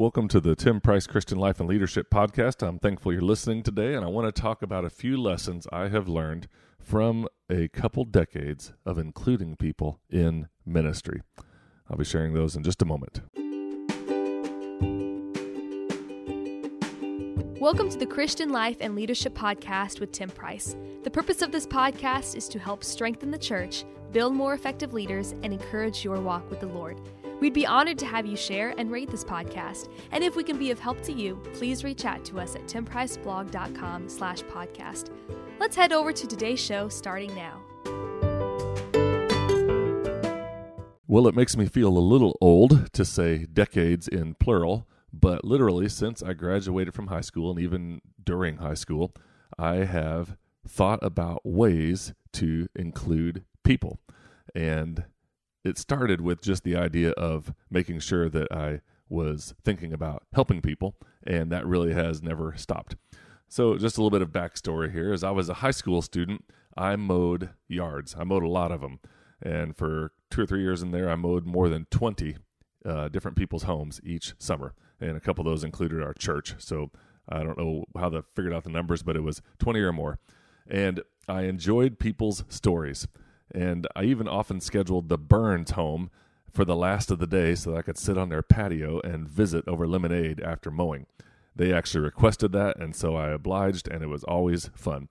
Welcome to the Tim Price Christian Life and Leadership Podcast. I'm thankful you're listening today, and I want to talk about a few lessons I have learned from a couple decades of including people in ministry. I'll be sharing those in just a moment. Welcome to the Christian Life and Leadership Podcast with Tim Price. The purpose of this podcast is to help strengthen the church, build more effective leaders, and encourage your walk with the Lord. We'd be honored to have you share and rate this podcast. And if we can be of help to you, please reach out to us at timpriceblog.com slash podcast. Let's head over to today's show starting now. Well, it makes me feel a little old to say decades in plural, but literally since I graduated from high school and even during high school, I have thought about ways to include people. And it started with just the idea of making sure that I was thinking about helping people, and that really has never stopped. So, just a little bit of backstory here: as I was a high school student, I mowed yards. I mowed a lot of them, and for two or three years in there, I mowed more than twenty uh, different people's homes each summer, and a couple of those included our church. So, I don't know how they figured out the numbers, but it was twenty or more, and I enjoyed people's stories. And I even often scheduled the Burns home for the last of the day so that I could sit on their patio and visit over lemonade after mowing. They actually requested that, and so I obliged, and it was always fun.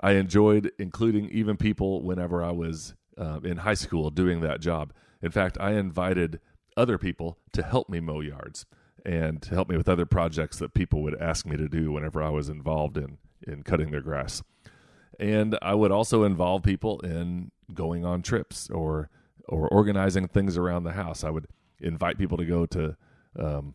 I enjoyed including even people whenever I was uh, in high school doing that job. In fact, I invited other people to help me mow yards and to help me with other projects that people would ask me to do whenever I was involved in, in cutting their grass and I would also involve people in going on trips or or organizing things around the house. I would invite people to go to um,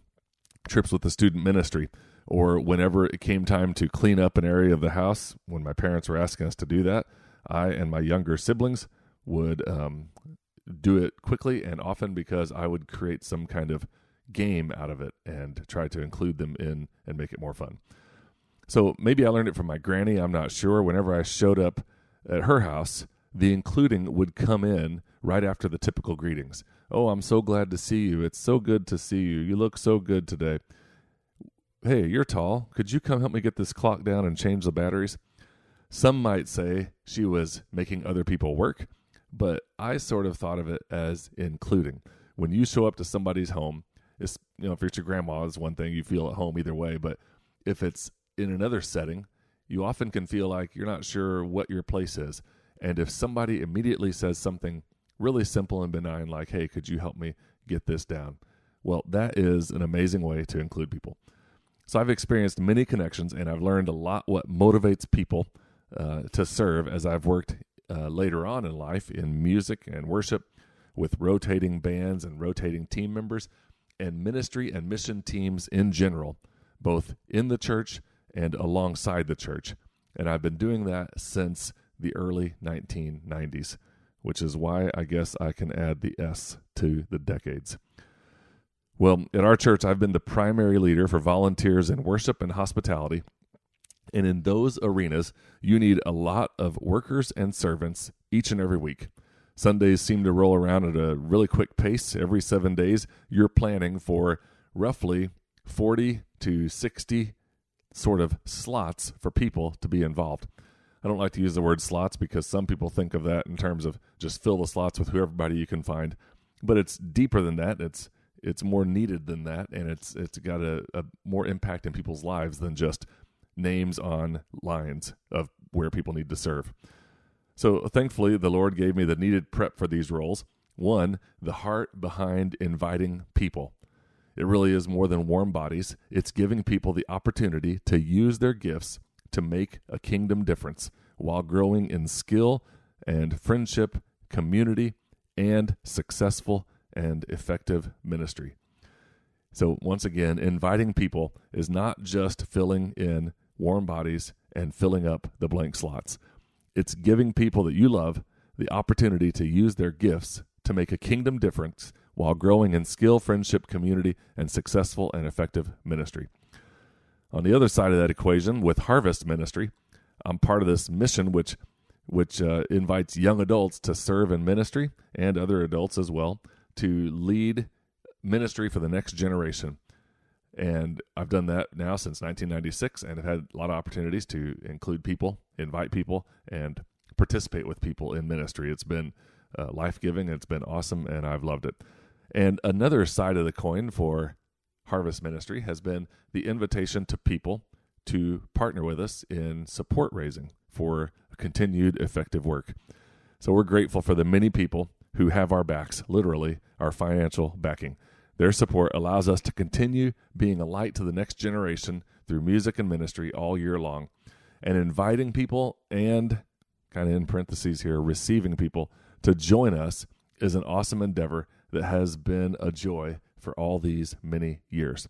trips with the student ministry, or whenever it came time to clean up an area of the house, when my parents were asking us to do that, I and my younger siblings would um, do it quickly and often because I would create some kind of game out of it and try to include them in and make it more fun. So maybe I learned it from my granny. I'm not sure. Whenever I showed up at her house, the including would come in right after the typical greetings. Oh, I'm so glad to see you. It's so good to see you. You look so good today. Hey, you're tall. Could you come help me get this clock down and change the batteries? Some might say she was making other people work, but I sort of thought of it as including. When you show up to somebody's home, it's, you know, if it's your grandma, it's one thing you feel at home either way, but if it's in another setting, you often can feel like you're not sure what your place is. And if somebody immediately says something really simple and benign, like, hey, could you help me get this down? Well, that is an amazing way to include people. So I've experienced many connections and I've learned a lot what motivates people uh, to serve as I've worked uh, later on in life in music and worship with rotating bands and rotating team members and ministry and mission teams in general, both in the church and alongside the church. And I've been doing that since the early 1990s, which is why I guess I can add the S to the decades. Well, at our church, I've been the primary leader for volunteers in worship and hospitality. And in those arenas, you need a lot of workers and servants each and every week. Sundays seem to roll around at a really quick pace. Every seven days, you're planning for roughly 40 to 60 sort of slots for people to be involved. I don't like to use the word slots because some people think of that in terms of just fill the slots with whoever you can find, but it's deeper than that. It's it's more needed than that, and it's it's got a, a more impact in people's lives than just names on lines of where people need to serve. So thankfully, the Lord gave me the needed prep for these roles. One, the heart behind inviting people. It really is more than warm bodies. It's giving people the opportunity to use their gifts to make a kingdom difference while growing in skill and friendship, community, and successful and effective ministry. So, once again, inviting people is not just filling in warm bodies and filling up the blank slots. It's giving people that you love the opportunity to use their gifts to make a kingdom difference while growing in skill, friendship, community, and successful and effective ministry. On the other side of that equation, with Harvest Ministry, I'm part of this mission which which uh, invites young adults to serve in ministry and other adults as well to lead ministry for the next generation. And I've done that now since 1996 and have had a lot of opportunities to include people, invite people, and participate with people in ministry. It's been uh, life giving, it's been awesome, and I've loved it. And another side of the coin for Harvest Ministry has been the invitation to people to partner with us in support raising for continued effective work. So we're grateful for the many people who have our backs, literally, our financial backing. Their support allows us to continue being a light to the next generation through music and ministry all year long. And inviting people and, kind of in parentheses here, receiving people to join us is an awesome endeavor that has been a joy for all these many years.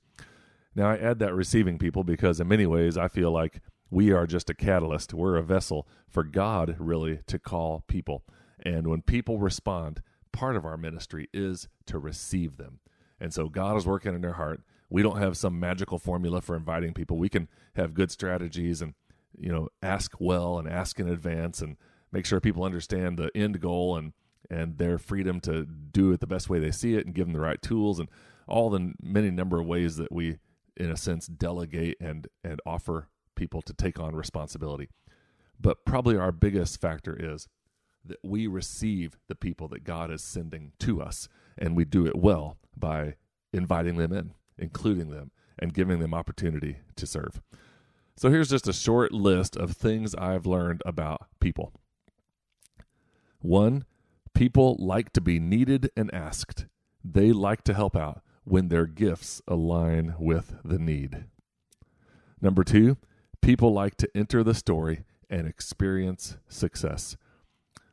Now, I add that receiving people because, in many ways, I feel like we are just a catalyst. We're a vessel for God, really, to call people. And when people respond, part of our ministry is to receive them. And so God is working in their heart. We don't have some magical formula for inviting people. We can have good strategies and, you know, ask well and ask in advance and make sure people understand the end goal and and their freedom to do it the best way they see it and give them the right tools and all the many number of ways that we in a sense delegate and and offer people to take on responsibility. But probably our biggest factor is that we receive the people that God is sending to us, and we do it well by inviting them in, including them, and giving them opportunity to serve. So here's just a short list of things I've learned about people. One, people like to be needed and asked. They like to help out when their gifts align with the need. Number two, people like to enter the story and experience success.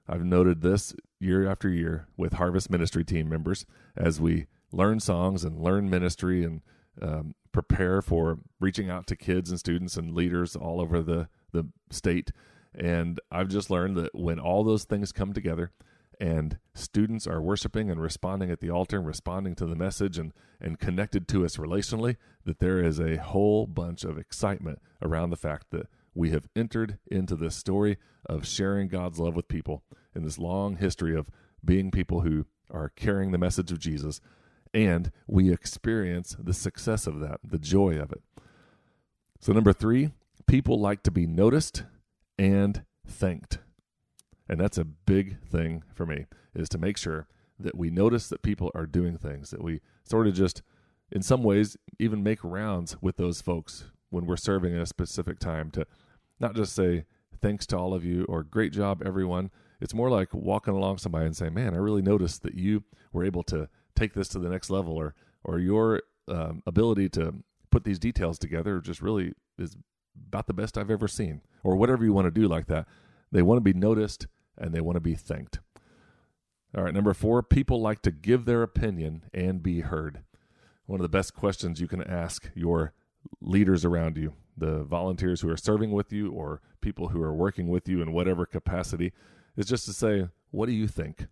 I've noted this year after year with Harvest Ministry team members as we learn songs and learn ministry and um, prepare for reaching out to kids and students and leaders all over the, the state. And I've just learned that when all those things come together and students are worshiping and responding at the altar and responding to the message and, and connected to us relationally, that there is a whole bunch of excitement around the fact that we have entered into this story of sharing God's love with people in this long history of being people who are carrying the message of Jesus, and we experience the success of that, the joy of it. So, number three, people like to be noticed and thanked. And that's a big thing for me, is to make sure that we notice that people are doing things, that we sort of just, in some ways, even make rounds with those folks when we're serving at a specific time to not just say, thanks to all of you or great job, everyone. It's more like walking along somebody and saying, man, I really noticed that you were able to take this to the next level or, or your um, ability to put these details together just really is about the best I've ever seen, or whatever you want to do like that. They want to be noticed and they want to be thanked. All right, number four, people like to give their opinion and be heard. One of the best questions you can ask your leaders around you, the volunteers who are serving with you, or people who are working with you in whatever capacity, is just to say, What do you think?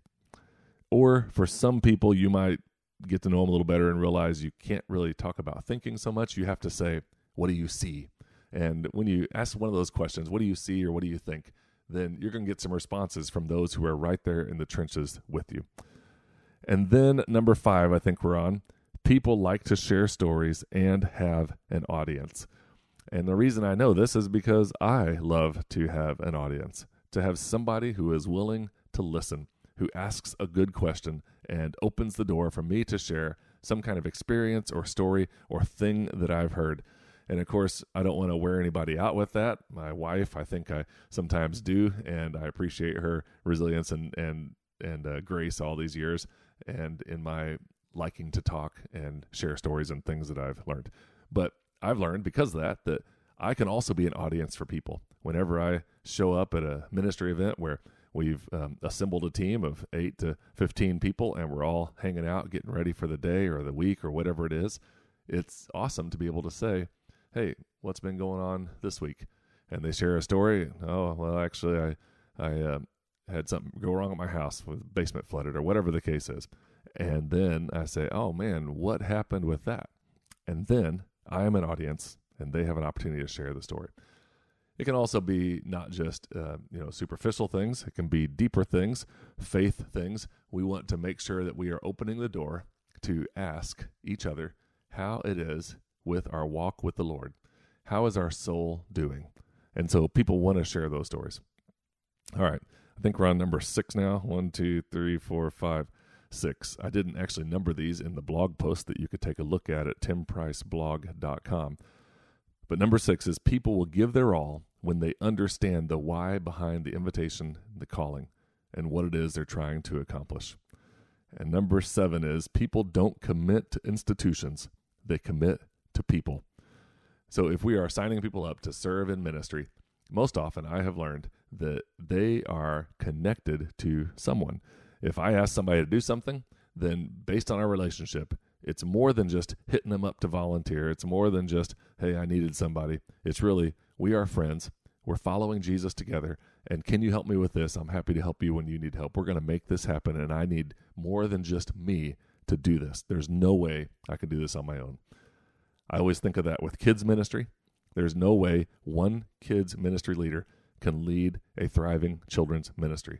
Or for some people, you might get to know them a little better and realize you can't really talk about thinking so much. You have to say, What do you see? And when you ask one of those questions, What do you see or what do you think? Then you're going to get some responses from those who are right there in the trenches with you. And then number five, I think we're on people like to share stories and have an audience. And the reason I know this is because I love to have an audience, to have somebody who is willing to listen, who asks a good question and opens the door for me to share some kind of experience or story or thing that I've heard. And of course, I don't want to wear anybody out with that. My wife, I think I sometimes do, and I appreciate her resilience and and and uh, grace all these years, and in my liking to talk and share stories and things that I've learned. But I've learned because of that that I can also be an audience for people. Whenever I show up at a ministry event where we've um, assembled a team of eight to 15 people and we're all hanging out, getting ready for the day or the week or whatever it is, it's awesome to be able to say, Hey, what's been going on this week? And they share a story. Oh, well, actually, I, I uh, had something go wrong at my house with basement flooded or whatever the case is. And then I say, oh man, what happened with that? And then I am an audience and they have an opportunity to share the story. It can also be not just uh, you know superficial things. It can be deeper things, faith things. We want to make sure that we are opening the door to ask each other how it is with our walk with the Lord? How is our soul doing? And so people want to share those stories. All right. I think we're on number six now. One, two, three, four, five, six. I didn't actually number these in the blog post that you could take a look at at timpriceblog.com. But number six is people will give their all when they understand the why behind the invitation, the calling, and what it is they're trying to accomplish. And number seven is people don't commit to institutions, they commit to people. So if we are signing people up to serve in ministry, most often I have learned that they are connected to someone. If I ask somebody to do something, then based on our relationship, it's more than just hitting them up to volunteer. It's more than just, hey, I needed somebody. It's really, we are friends. We're following Jesus together. And can you help me with this? I'm happy to help you when you need help. We're going to make this happen. And I need more than just me to do this. There's no way I can do this on my own. I always think of that with kids' ministry. There's no way one kids' ministry leader can lead a thriving children's ministry.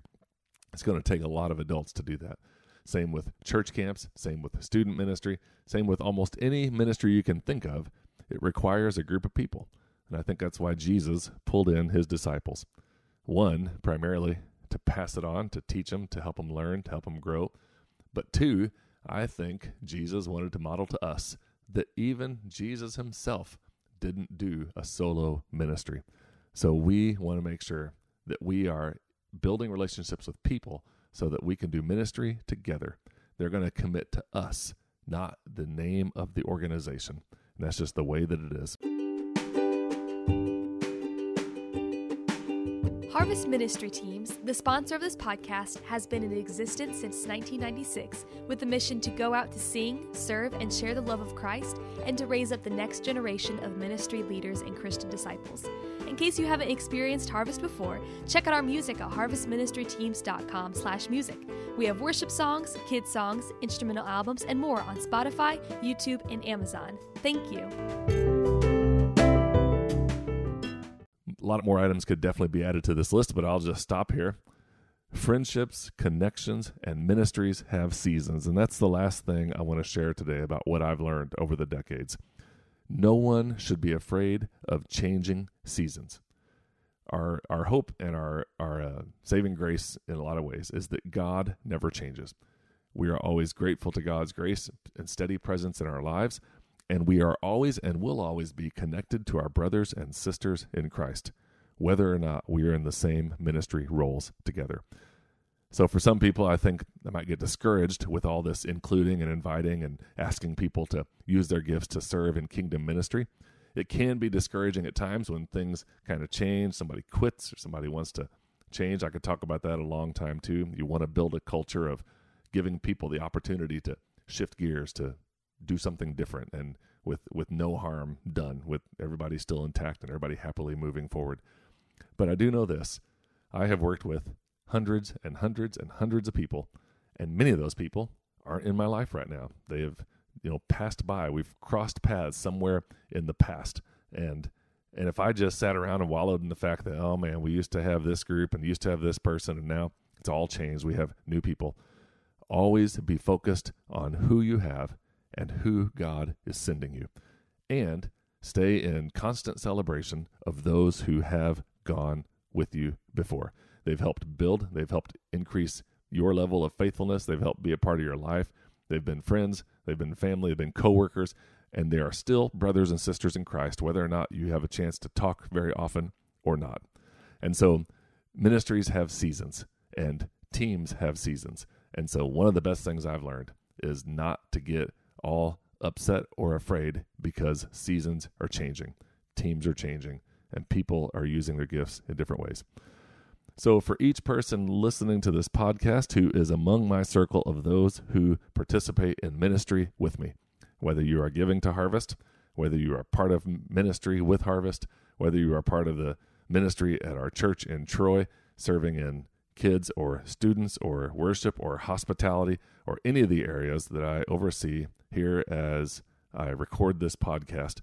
It's going to take a lot of adults to do that. Same with church camps, same with student ministry, same with almost any ministry you can think of. It requires a group of people. And I think that's why Jesus pulled in his disciples. One, primarily to pass it on, to teach them, to help them learn, to help them grow. But two, I think Jesus wanted to model to us that even Jesus himself didn't do a solo ministry. So we want to make sure that we are building relationships with people so that we can do ministry together. They're going to commit to us, not the name of the organization. And that's just the way that it is. Harvest Ministry Teams, the sponsor of this podcast, has been in existence since 1996 with the mission to go out to sing, serve, and share the love of Christ and to raise up the next generation of ministry leaders and Christian disciples. In case you haven't experienced Harvest before, check out our music at harvestministryteams.com slash music. We have worship songs, kids songs, instrumental albums, and more on Spotify, YouTube, and Amazon. Thank you. Lot more items could definitely be added to this list, but I'll just stop here. Friendships, connections, and ministries have seasons. And that's the last thing I want to share today about what I've learned over the decades. No one should be afraid of changing seasons. Our, our hope and our, our uh, saving grace in a lot of ways is that God never changes. We are always grateful to God's grace and steady presence in our lives, and we are always and will always be connected to our brothers and sisters in Christ, whether or not we are in the same ministry roles together. So, for some people, I think they might get discouraged with all this including and inviting and asking people to use their gifts to serve in kingdom ministry. It can be discouraging at times when things kind of change, somebody quits or somebody wants to change. I could talk about that a long time too. You want to build a culture of giving people the opportunity to shift gears, to do something different and with with no harm done with everybody still intact and everybody happily moving forward. But i do know this. I have worked with hundreds and hundreds and hundreds of people and many of those people aren't in my life right now. They have you know passed by. We've crossed paths somewhere in the past. And and if i just sat around and wallowed in the fact that oh man we used to have this group and used to have this person and now it's all changed. We have new people. Always be focused on who you have and who God is sending you. And stay in constant celebration of those who have gone with you before. They've helped build, they've helped increase your level of faithfulness, they've helped be a part of your life. They've been friends, they've been family, they've been coworkers, and they are still brothers and sisters in Christ, whether or not you have a chance to talk very often or not. And so ministries have seasons and teams have seasons. And so one of the best things I've learned is not to get all upset or afraid because seasons are changing, teams are changing, and people are using their gifts in different ways. So, for each person listening to this podcast who is among my circle of those who participate in ministry with me, whether you are giving to Harvest, whether you are part of ministry with Harvest, whether you are part of the ministry at our church in Troy, serving in kids or students or worship or hospitality or any of the areas that I oversee here as I record this podcast,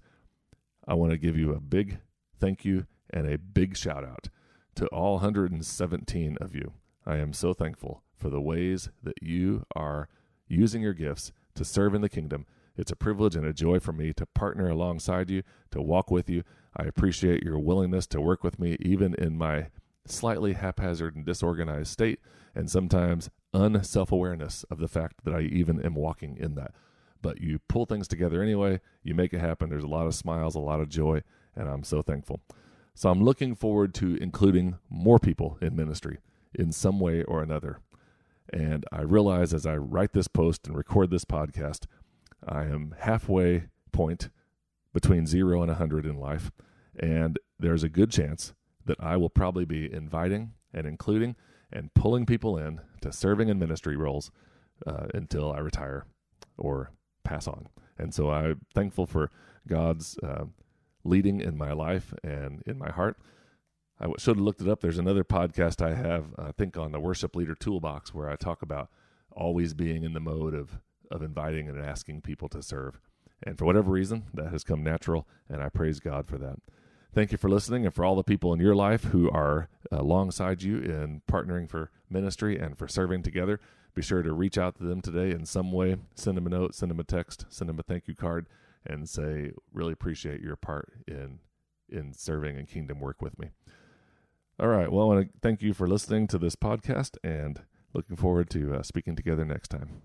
I want to give you a big thank you and a big shout out to all 117 of you. I am so thankful for the ways that you are using your gifts to serve in the kingdom It's a privilege and a joy for me to partner alongside you, to walk with you. I appreciate your willingness to work with me, even in my slightly haphazard and disorganized state, and sometimes unself awareness of the fact that I even am walking in that. But you pull things together anyway, you make it happen. There's a lot of smiles, a lot of joy, and I'm so thankful. So I'm looking forward to including more people in ministry in some way or another. And I realize as I write this post and record this podcast, I am halfway point between zero and 100 in life. And there's a good chance that I will probably be inviting and including and pulling people in to serving in ministry roles uh, until I retire or pass on. And so I'm thankful for God's uh, leading in my life and in my heart. I should have looked it up. There's another podcast I have, I think, on the Worship Leader Toolbox where I talk about always being in the mode of of inviting and asking people to serve. And for whatever reason, that has come natural, and I praise God for that. Thank you for listening, and for all the people in your life who are alongside you in partnering for ministry and for serving together. Be sure to reach out to them today in some way. Send them a note, send them a text, send them a thank you card, and say, really appreciate your part in in serving and kingdom work with me. All right. Well, I want to thank you for listening to this podcast and looking forward to uh, speaking together next time.